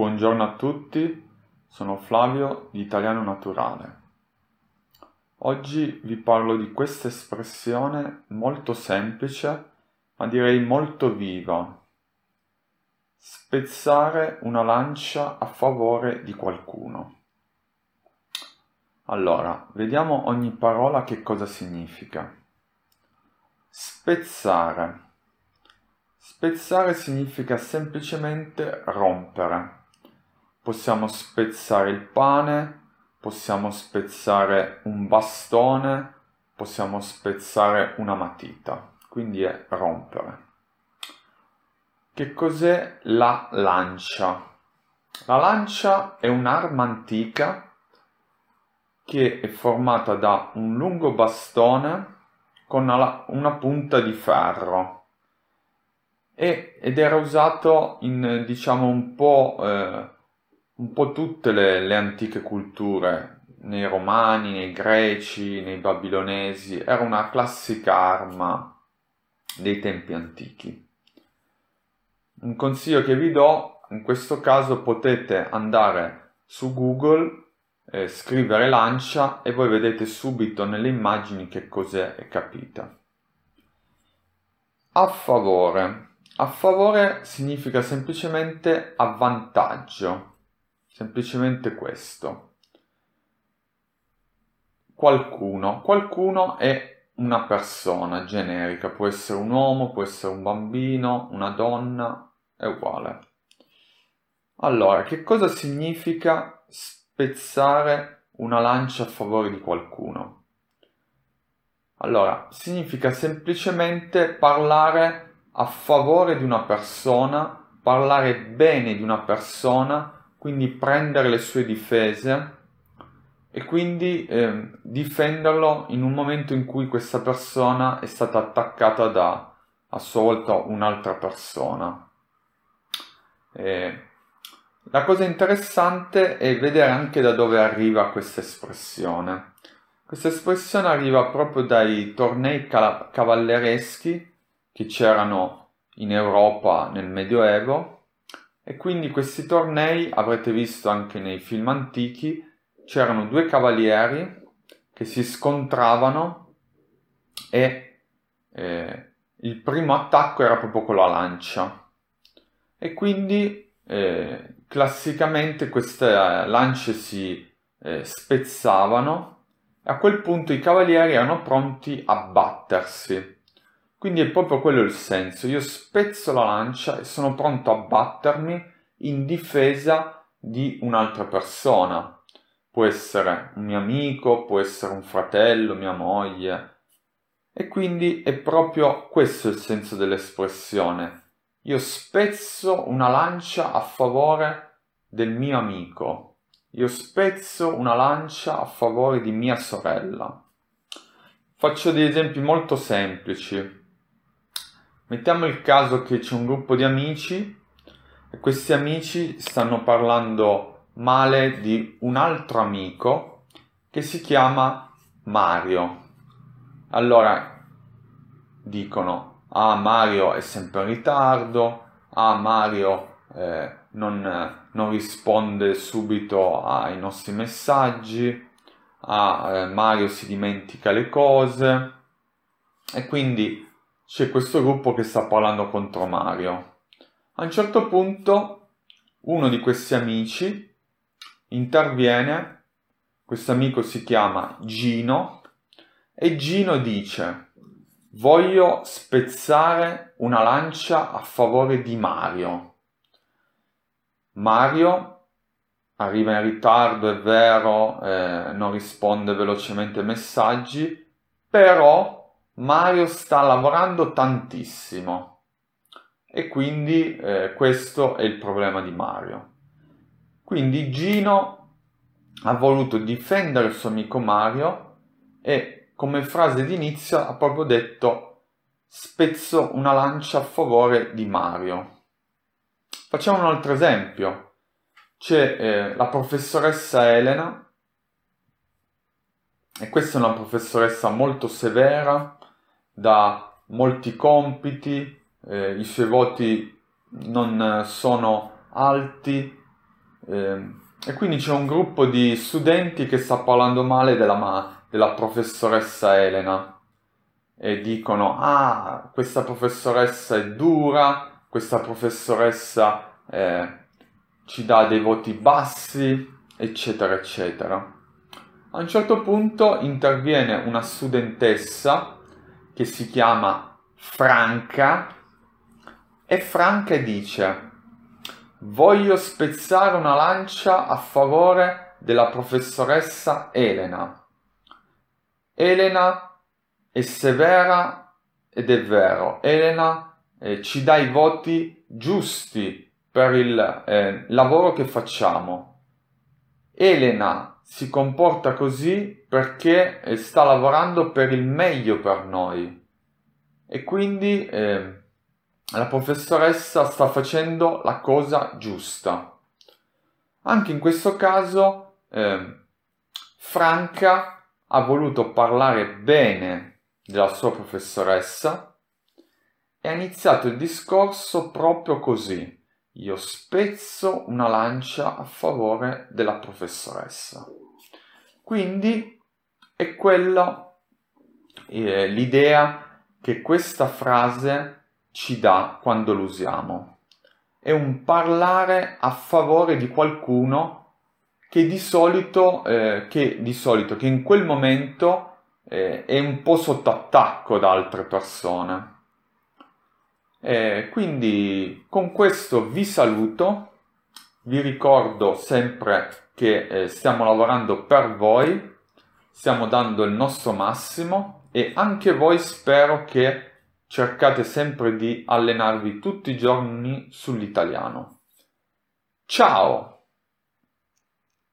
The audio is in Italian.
Buongiorno a tutti, sono Flavio di Italiano Naturale. Oggi vi parlo di questa espressione molto semplice, ma direi molto viva. Spezzare una lancia a favore di qualcuno. Allora, vediamo ogni parola che cosa significa. Spezzare. Spezzare significa semplicemente rompere possiamo spezzare il pane, possiamo spezzare un bastone, possiamo spezzare una matita, quindi è rompere. Che cos'è la lancia? La lancia è un'arma antica che è formata da un lungo bastone con una, punta di ferro ed era usato in diciamo un po' eh, un po' tutte le, le antiche culture, nei romani, nei greci, nei babilonesi, era una classica arma dei tempi antichi. Un consiglio che vi do, in questo caso potete andare su Google, eh, scrivere lancia e voi vedete subito nelle immagini che cos'è e capite. A favore. A favore significa semplicemente a vantaggio semplicemente questo. Qualcuno. Qualcuno è una persona generica, può essere un uomo, può essere un bambino, una donna, è uguale. Allora, che cosa significa spezzare una lancia a favore di qualcuno? Allora, significa semplicemente parlare a favore di una persona, parlare bene di una persona, quindi prendere le sue difese e quindi eh, difenderlo in un momento in cui questa persona è stata attaccata da a sua volta un'altra persona. Eh, la cosa interessante è vedere anche da dove arriva questa espressione. Questa espressione arriva proprio dai tornei cavallereschi che c'erano in Europa nel Medioevo e quindi questi tornei, avrete visto anche nei film antichi, c'erano due cavalieri che si scontravano e eh, il primo attacco era proprio con la lancia. E quindi eh, classicamente queste lance si eh, spezzavano e a quel punto i cavalieri erano pronti a battersi. Quindi è proprio quello il senso. Io spezzo la lancia e sono pronto a battermi in difesa di un'altra persona. Può essere un mio amico, può essere un fratello, mia moglie. E quindi è proprio questo il senso dell'espressione. Io spezzo una lancia a favore del mio amico. Io spezzo una lancia a favore di mia sorella. Faccio degli esempi molto semplici. Mettiamo il caso che c'è un gruppo di amici e questi amici stanno parlando male di un altro amico che si chiama Mario. Allora dicono, ah Mario è sempre in ritardo, ah Mario eh, non, non, risponde subito ai nostri messaggi, ah eh, Mario si dimentica le cose e quindi c'è questo gruppo che sta parlando contro Mario. A un certo punto uno di questi amici interviene, questo amico si chiama Gino e Gino dice voglio spezzare una lancia a favore di Mario. Mario arriva in ritardo, è vero, eh, non risponde velocemente ai messaggi, però Mario sta lavorando tantissimo e quindi eh, questo è il problema di Mario. Quindi Gino ha voluto difendere il suo amico Mario e come frase d'inizio ha proprio detto spezzo una lancia a favore di Mario. Facciamo un altro esempio. C'è eh, la professoressa Elena e questa è una professoressa molto severa da molti compiti, eh, i suoi voti non sono alti Eh, e quindi c'è un gruppo di studenti che sta parlando male della, ma- della professoressa Elena e dicono ah questa professoressa è dura, questa professoressa eh, ci dà dei voti bassi, eccetera, eccetera. A un certo punto interviene una studentessa che si chiama Franca e Franca dice voglio spezzare una lancia a favore della professoressa Elena. Elena è severa ed è vero, Elena eh, ci dà i voti giusti per il eh, lavoro che facciamo. Elena si comporta così perché sta lavorando per il meglio per noi e quindi eh, la professoressa sta facendo la cosa giusta. Anche in questo caso eh, Franca ha voluto parlare bene della sua professoressa e ha iniziato il discorso proprio così io spezzo una lancia a favore della professoressa. Quindi è quella eh, l'idea che questa frase ci dà quando l'usiamo. È un parlare a favore di qualcuno che di solito, eh, che, di solito, che in quel momento eh, è un po' sotto attacco da altre persone. E quindi con questo vi saluto, vi ricordo sempre che eh, stiamo lavorando per voi, stiamo dando il nostro massimo e anche voi spero che cercate sempre di allenarvi tutti i giorni sull'italiano. Ciao!